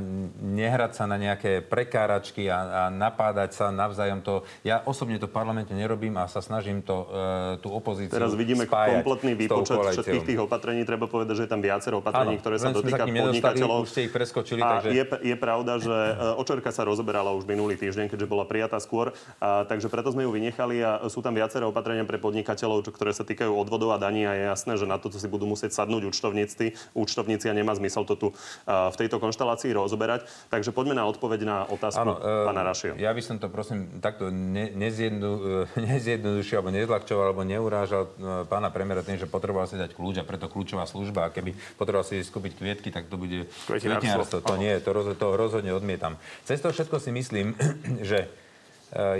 nehrať sa na nejaké prekáračky a, a napádať sa navzájom to. Ja osobne to v parlamente nerobím a sa snažím to, e, tú opozíciu Teraz vidíme kompletný výpočet všetkých tých opatrení. Treba povedať, že je tam viacero opatrení, Áno, ktoré sa dotýka podnikateľov. Už ste ich preskočili, a takže... je, je pravda, že e, Očerka sa rozoberala už minulý týždeň, keďže bola prijatá skôr, a, takže preto sme ju vynechali a sú tam viaceré opatrenia pre podnikateľov, čo, ktoré sa týkajú odvodov a daní a je jasné, že na to si budú musieť sadnúť účtovníci, účtovníci a nemá zmysel to tu a, v tejto konštelácii rozoberať. Takže poďme na odpoveď na otázku ano, e, pána Rašio. Ja by som to prosím takto ne, nezjednu, (laughs) nezjednodušil alebo nezľahčoval alebo neurážal e, pána premiéra tým, že potreboval si dať kľúč a preto kľúčová služba. A keby potreboval si skúpiť kvietky, tak to bude kvetinárstvo. To nie, to, roz, to rozhodne odmietam. Cez to všetko si myslím, (clears throat) že e,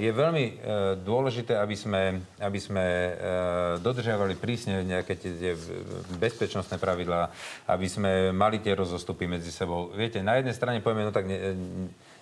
je veľmi e, dôležité, aby sme, aby sme e, dodržiavali prísne nejaké tie bezpečnostné pravidlá, aby sme mali tie rozostupy medzi sebou. Viete, na jednej strane povieme, no tak ne,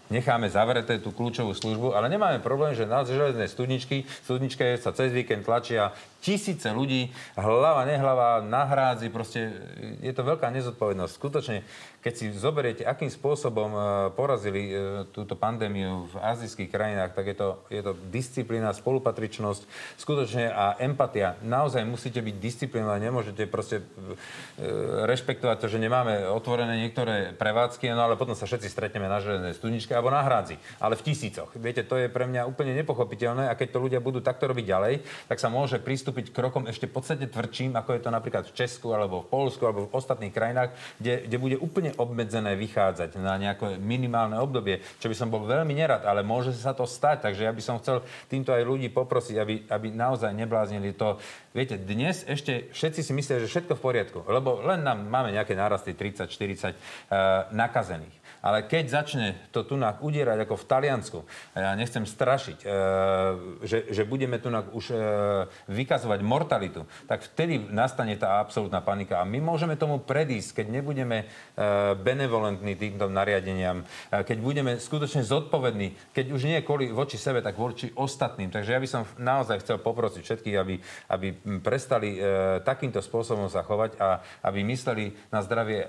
necháme zavreté tú kľúčovú službu, ale nemáme problém, že na železnej studničky, studničke sa cez víkend tlačia tisíce ľudí, hlava, nehlava, na hrádzi, proste je to veľká nezodpovednosť. Skutočne, keď si zoberiete, akým spôsobom e, porazili e, túto pandémiu v azijských krajinách, tak je to, je to disciplína, spolupatričnosť, skutočne a empatia. Naozaj musíte byť disciplinovaní, nemôžete proste e, rešpektovať to, že nemáme otvorené niektoré prevádzky, no ale potom sa všetci stretneme na železnej studničke alebo na hrádzi, ale v tisícoch. Viete, to je pre mňa úplne nepochopiteľné a keď to ľudia budú takto robiť ďalej, tak sa môže pristúpiť krokom ešte podstate tvrdším, ako je to napríklad v Česku alebo v Polsku alebo v ostatných krajinách, kde, kde bude úplne obmedzené vychádzať na nejaké minimálne obdobie, čo by som bol veľmi nerad, ale môže sa to stať. Takže ja by som chcel týmto aj ľudí poprosiť, aby, aby naozaj nebláznili to. Viete, dnes ešte všetci si myslia, že všetko v poriadku, lebo len nám máme nejaké nárasty 30-40 uh, nakazených. Ale keď začne to tu udierať ako v Taliansku, ja nechcem strašiť, e, že, že budeme tu už e, vykazovať mortalitu, tak vtedy nastane tá absolútna panika. A my môžeme tomu predísť, keď nebudeme e, benevolentní týmto nariadeniam, e, keď budeme skutočne zodpovední, keď už nie kvôli voči sebe, tak voči ostatným. Takže ja by som naozaj chcel poprosiť všetkých, aby, aby prestali e, takýmto spôsobom sa chovať a aby mysleli na zdravie e,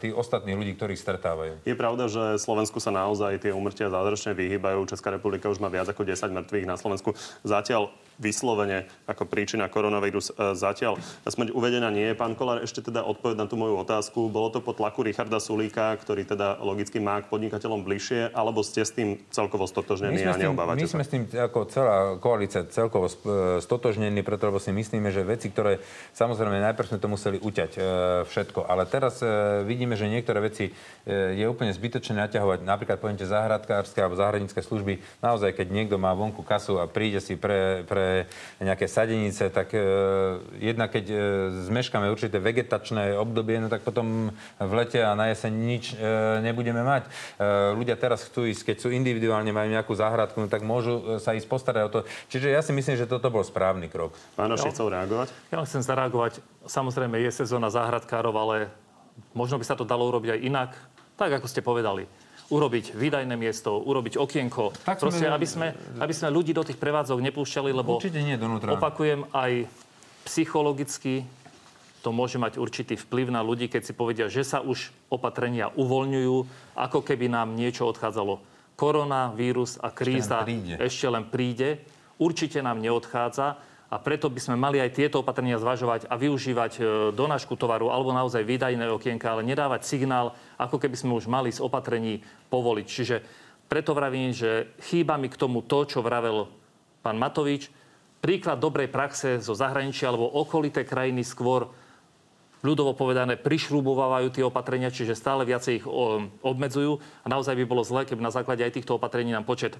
tých ostatných ľudí, ktorých stretávajú. Je pravda, pravda, že Slovensku sa naozaj tie umrtia zázračne vyhýbajú. Česká republika už má viac ako 10 mŕtvych na Slovensku. Zatiaľ vyslovene ako príčina koronavírus e, zatiaľ smrť uvedená nie je. Pán Kolár, ešte teda odpoveď na tú moju otázku. Bolo to po tlaku Richarda Sulíka, ktorý teda logicky má k podnikateľom bližšie, alebo ste s tým celkovo stotožnení a neobávate My sme s tým ako celá koalícia celkovo e, stotožnení, preto lebo si myslíme, že veci, ktoré samozrejme najprv sme to museli uťať e, všetko, ale teraz vidíme, že niektoré veci je úplne zbytočné naťahovať. Napríklad poviete záhradkárske alebo záhradnícke služby. Naozaj, keď niekto má vonku kasu a príde si pre, pre nejaké sadenice, tak e, jedna, keď e, zmeškáme určité vegetačné obdobie, no tak potom v lete a na jeseň nič e, nebudeme mať. Ľudia teraz chcú ísť, keď sú individuálne, majú nejakú záhradku, no tak môžu sa ísť postarať o to. Čiže ja si myslím, že toto bol správny krok. Pán Oši, chcel reagovať? Ja chcem zareagovať. Samozrejme, je sezóna záhradkárov, ale možno by sa to dalo urobiť aj inak. Tak, ako ste povedali urobiť výdajné miesto, urobiť okienko. Tak Proste, sme... aby, sme, aby sme ľudí do tých prevádzok nepúšťali, lebo Určite nie donútra. opakujem aj psychologicky to môže mať určitý vplyv na ľudí, keď si povedia, že sa už opatrenia uvoľňujú, ako keby nám niečo odchádzalo. Korona, vírus a kríza ešte len príde. Ešte len príde. Určite nám neodchádza a preto by sme mali aj tieto opatrenia zvažovať a využívať e, donášku tovaru alebo naozaj výdajné okienka, ale nedávať signál, ako keby sme už mali z opatrení povoliť. Čiže preto vravím, že chýba mi k tomu to, čo vravel pán Matovič. Príklad dobrej praxe zo zahraničia alebo okolité krajiny skôr ľudovo povedané, prišrubovávajú tie opatrenia, čiže stále viacej ich obmedzujú. A naozaj by bolo zlé, keby na základe aj týchto opatrení nám počet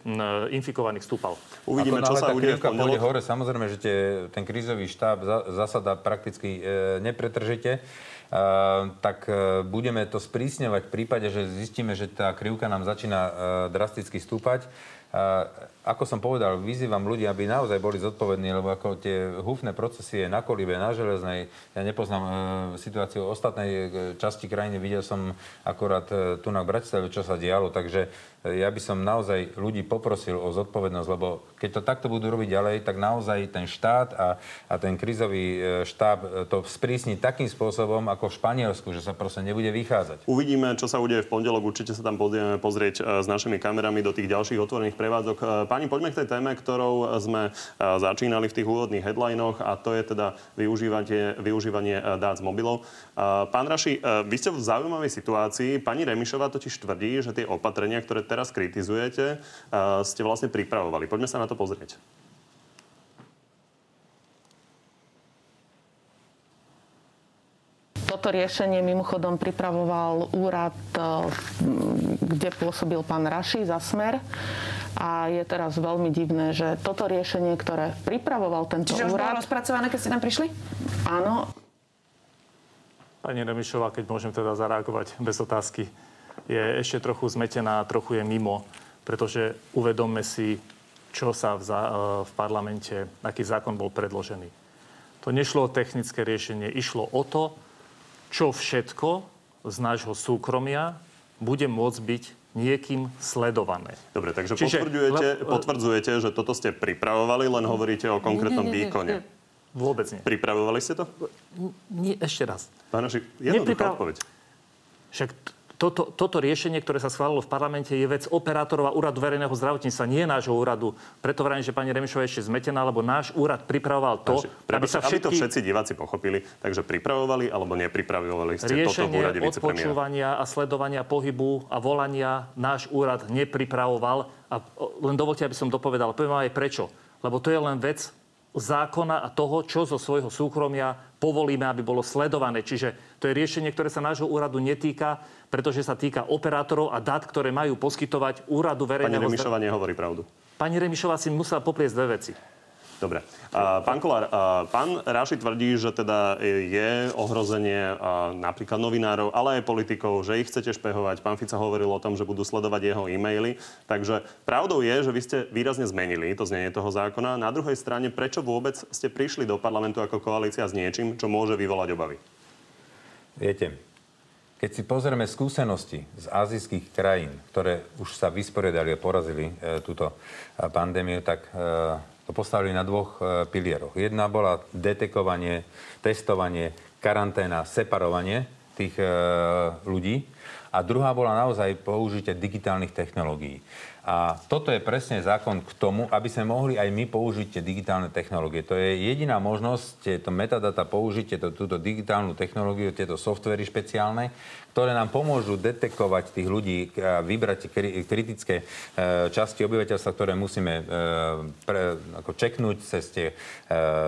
infikovaných stúpal. Uvidíme, čo sa udeje v pondelok. hore. Samozrejme, že tie, ten krízový štáb zasada prakticky e, nepretržite. Uh, tak uh, budeme to sprísňovať v prípade, že zistíme, že tá krivka nám začína uh, drasticky stúpať. Ako som povedal, vyzývam ľudí, aby naozaj boli zodpovední, lebo ako tie húfne procesy je na Kolibe, na Železnej, ja nepoznám e, situáciu ostatnej e, časti krajiny, videl som akorát e, tu na Bratislave, čo sa dialo, takže ja by som naozaj ľudí poprosil o zodpovednosť, lebo keď to takto budú robiť ďalej, tak naozaj ten štát a, a ten krizový e, štáb e, to sprísni takým spôsobom, ako v Španielsku, že sa proste nebude vychádzať. Uvidíme, čo sa udeje v pondelok. Určite sa tam budeme pozrieť e, s našimi kamerami do tých ďalších otvorených prevádzok. Pani, poďme k tej téme, ktorou sme začínali v tých úvodných headlinoch a to je teda využívanie, využívanie dát z mobilov. Pán Raši, vy ste v zaujímavej situácii. Pani Remišová totiž tvrdí, že tie opatrenia, ktoré teraz kritizujete, ste vlastne pripravovali. Poďme sa na to pozrieť. Toto riešenie mimochodom pripravoval úrad, e, kde pôsobil pán Raši za smer. A je teraz veľmi divné, že toto riešenie, ktoré pripravoval tento Čiže úrad... Čiže už bolo rozpracované, keď ste tam prišli? Áno. Pani Remišová, keď môžem teda zareagovať bez otázky je ešte trochu zmetená, trochu je mimo, pretože uvedomme si, čo sa v, za, e, v parlamente, aký zákon bol predložený. To nešlo o technické riešenie, išlo o to, čo všetko z nášho súkromia bude môcť byť niekým sledované. Dobre, takže Čiže, potvrdzujete, le... potvrdzujete, že toto ste pripravovali, len hovoríte o konkrétnom nie, nie, nie, výkone. Nie. Vôbec nie. Pripravovali ste to? Nie, ešte raz. Pánoši, jednoduchá Nepriprav... odpoveď. Však toto, toto riešenie, ktoré sa schválilo v parlamente, je vec operátorov a úradu verejného zdravotníctva, nie nášho úradu. Preto vrajím, že pani Remišová je ešte zmetená, lebo náš úrad pripravoval to, takže, aby sa všetky... Aby to všetci diváci pochopili, takže pripravovali alebo nepripravovali ste riešenie toto v úrade odpočúvania a sledovania pohybu a volania náš úrad nepripravoval. A len dovolte, aby som dopovedal. Poviem aj prečo. Lebo to je len vec zákona a toho, čo zo svojho súkromia povolíme, aby bolo sledované. Čiže to je riešenie, ktoré sa nášho úradu netýka, pretože sa týka operátorov a dát, ktoré majú poskytovať úradu verejného... Pani Remišová nehovorí pravdu. Pani Remišová si musela popriesť dve veci. Dobre. Pán Kolár, pán Ráši tvrdí, že teda je ohrozenie napríklad novinárov, ale aj politikov, že ich chcete špehovať. Pán Fica hovoril o tom, že budú sledovať jeho e-maily. Takže pravdou je, že vy ste výrazne zmenili to znenie toho zákona. Na druhej strane, prečo vôbec ste prišli do parlamentu ako koalícia s niečím, čo môže vyvolať obavy? Viete, keď si pozrieme skúsenosti z azijských krajín, ktoré už sa vysporiadali a porazili e, túto e, pandémiu, tak e, to postavili na dvoch e, pilieroch. Jedna bola detekovanie, testovanie, karanténa, separovanie tých e, ľudí. A druhá bola naozaj použitie digitálnych technológií. A toto je presne zákon k tomu, aby sme mohli aj my použiť tie digitálne technológie. To je jediná možnosť, tieto metadata použiť, tieto, túto digitálnu technológiu, tieto softvery špeciálne, ktoré nám pomôžu detekovať tých ľudí a vybrať kritické e, časti obyvateľstva, ktoré musíme e, pre, ako čeknúť cez tie e,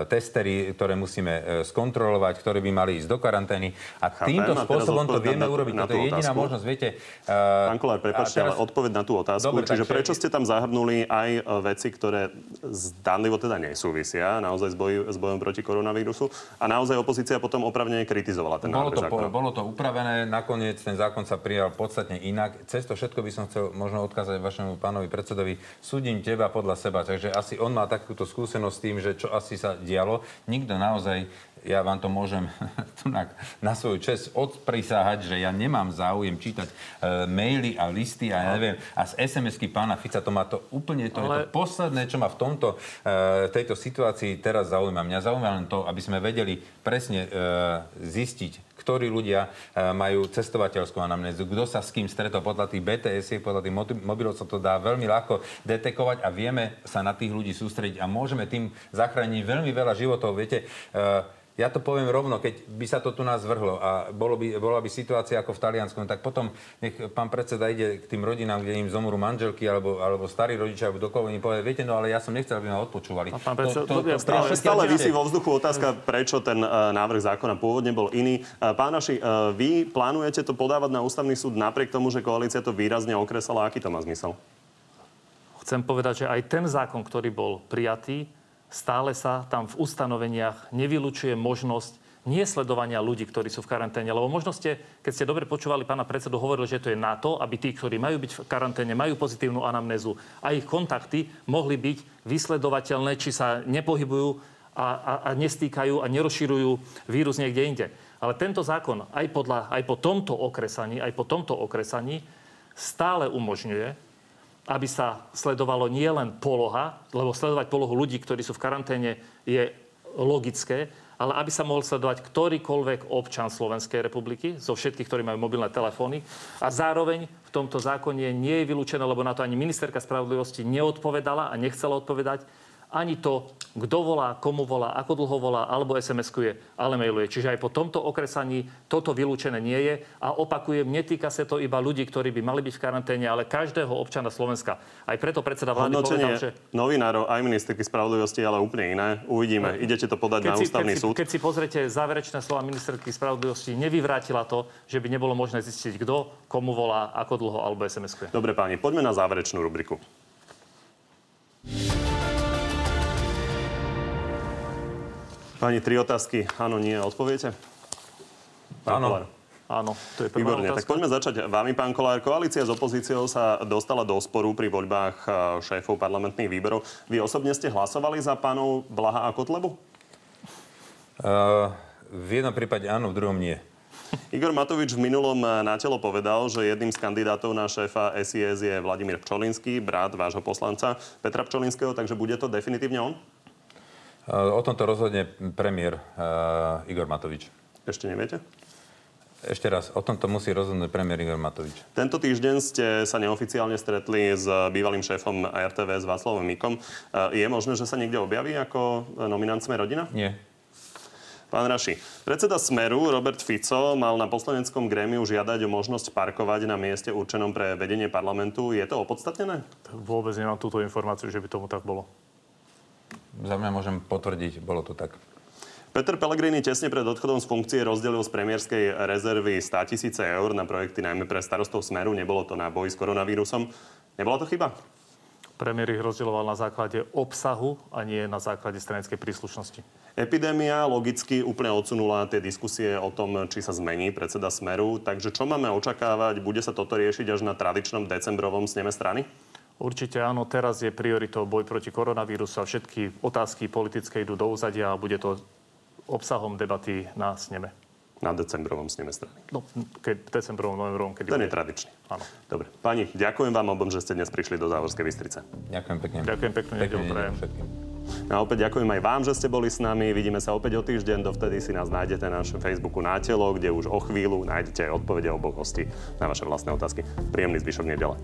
testery, ktoré musíme skontrolovať, ktoré by mali ísť do karantény. A týmto spôsobom to vieme na, urobiť. Na to je jediná otázku. Možnosť, viete. Pán Kolár, prepáčte, teraz... ale odpoveď na tú otázku. Dobre, Čiže takže... prečo ste tam zahrnuli aj veci, ktoré zdanlivo teda nesúvisia naozaj s, boj, s bojom proti koronavírusu a naozaj opozícia potom opravne kritizovala ten bolo to, bolo to upravené nakoniec ten zákon sa prijal podstatne inak. Cez to všetko by som chcel možno odkázať vašemu pánovi predsedovi. Súdim teba podľa seba, takže asi on má takúto skúsenosť s tým, že čo asi sa dialo. Nikto naozaj ja vám to môžem (laughs) na, na svoju čest odprisáhať, že ja nemám záujem čítať e, maily a listy a ja neviem, a z SMS-ky pána Fica to má to úplne, to Ale... je to posledné, čo ma v tomto, e, tejto situácii teraz zaujíma. Mňa zaujíma len to, aby sme vedeli presne e, zistiť, ktorí ľudia e, majú cestovateľskú anamnézu, kto sa s kým stretol podľa tých BTS, podľa tých mobilov sa to dá veľmi ľahko detekovať a vieme sa na tých ľudí sústrediť a môžeme tým zachrániť veľmi veľa životov. Viete, e, ja to poviem rovno, keď by sa to tu nás vrhlo a bolo by, bola by situácia ako v Taliansku, tak potom nech pán predseda ide k tým rodinám, kde im zomrú manželky alebo, alebo starí rodičia alebo dokoľvek im povie, viete, no ale ja som nechcel, aby ma odpočúvali. A pán predseda, to, to, to, to- Stále, stále vysí vo vzduchu otázka, prečo ten uh, návrh zákona pôvodne bol iný. Uh, pán Naši, uh, vy plánujete to podávať na ústavný súd napriek tomu, že koalícia to výrazne okresala. Aký to má zmysel? Chcem povedať, že aj ten zákon, ktorý bol prijatý, stále sa tam v ustanoveniach nevylučuje možnosť nie sledovania ľudí, ktorí sú v karanténe. Lebo možno ste, keď ste dobre počúvali pána predsedu, hovoril, že to je na to, aby tí, ktorí majú byť v karanténe, majú pozitívnu anamnézu a ich kontakty mohli byť vysledovateľné, či sa nepohybujú a, a, a nestýkajú a nerozširujú vírus niekde inde. Ale tento zákon aj, podľa, aj po tomto okresaní, aj po tomto okresaní stále umožňuje, aby sa sledovalo nielen poloha, lebo sledovať polohu ľudí, ktorí sú v karanténe, je logické, ale aby sa mohol sledovať ktorýkoľvek občan Slovenskej republiky, zo všetkých, ktorí majú mobilné telefóny. A zároveň v tomto zákone nie je vylúčené, lebo na to ani ministerka spravodlivosti neodpovedala a nechcela odpovedať, ani to, kto volá, komu volá, ako dlho volá, alebo SMS-kuje, ale mailuje. Čiže aj po tomto okresaní toto vylúčené nie je. A opakujem, netýka sa to iba ľudí, ktorí by mali byť v karanténe, ale každého občana Slovenska. Aj preto predseda vlády Hodnotenie povedal, že... novinárov aj ministerky spravodlivosti, ale úplne iné. Uvidíme. Idete to podať na si, ústavný keď, si, súd. keď si pozriete záverečné slova ministerky spravodlivosti, nevyvrátila to, že by nebolo možné zistiť, kto komu volá, ako dlho alebo SMS-kuje. Dobre páni, poďme na záverečnú rubriku. Páni, tri otázky. Áno, nie, odpoviete? Pán Áno. Kolár. Áno, to je prvá Výborne, otázka. tak poďme začať vami, pán Kolár. Koalícia s opozíciou sa dostala do sporu pri voľbách eh, šéfov parlamentných výberov. Vy osobne ste hlasovali za pánov Blaha a Kotlebu? Uh, v jednom prípade áno, v druhom nie. Igor Matovič v minulom eh, na telo povedal, že jedným z kandidátov na šéfa SIS je Vladimír Pčolinský, brat vášho poslanca Petra Pčolinského, takže bude to definitívne on? Uh, o tomto rozhodne premiér uh, Igor Matovič. Ešte neviete? Ešte raz, o tomto musí rozhodnúť premiér Igor Matovič. Tento týždeň ste sa neoficiálne stretli s bývalým šéfom RTV s Václavom Mikom. Eh, Je možné, že sa niekde objaví ako nominant Sme rodina? Nie. Pán Raši, predseda Smeru Robert Fico mal na poslaneckom grémiu žiadať o možnosť parkovať na mieste určenom pre vedenie parlamentu. Je to opodstatnené? Vôbec nemám túto informáciu, že by tomu tak bolo. Za mňa môžem potvrdiť, bolo to tak. Peter Pellegrini tesne pred odchodom z funkcie rozdelil z premiérskej rezervy 100 tisíce eur na projekty najmä pre starostov Smeru. Nebolo to na boj s koronavírusom. Nebola to chyba? Premiér ich rozdieloval na základe obsahu a nie na základe stranickej príslušnosti. Epidémia logicky úplne odsunula tie diskusie o tom, či sa zmení predseda Smeru. Takže čo máme očakávať? Bude sa toto riešiť až na tradičnom decembrovom sneme strany? Určite áno, teraz je prioritou boj proti koronavírusu a všetky otázky politické idú do úzadia a bude to obsahom debaty na sneme. Na decembrovom sneme strany. No, keď decembrovom, novembrovom, kedy Ten bude. je tradičný. Áno. Dobre. Pani, ďakujem vám obom, že ste dnes prišli do Závorskej Bystrice. Ďakujem pekne. Ďakujem nedeľu, nedeľu prajem. všetkým. A opäť ďakujem aj vám, že ste boli s nami. Vidíme sa opäť o týždeň. Dovtedy si nás nájdete na našom Facebooku na telo, kde už o chvíľu nájdete aj odpovede oboch hostí na vaše vlastné otázky. Príjemný zvyšok nedele.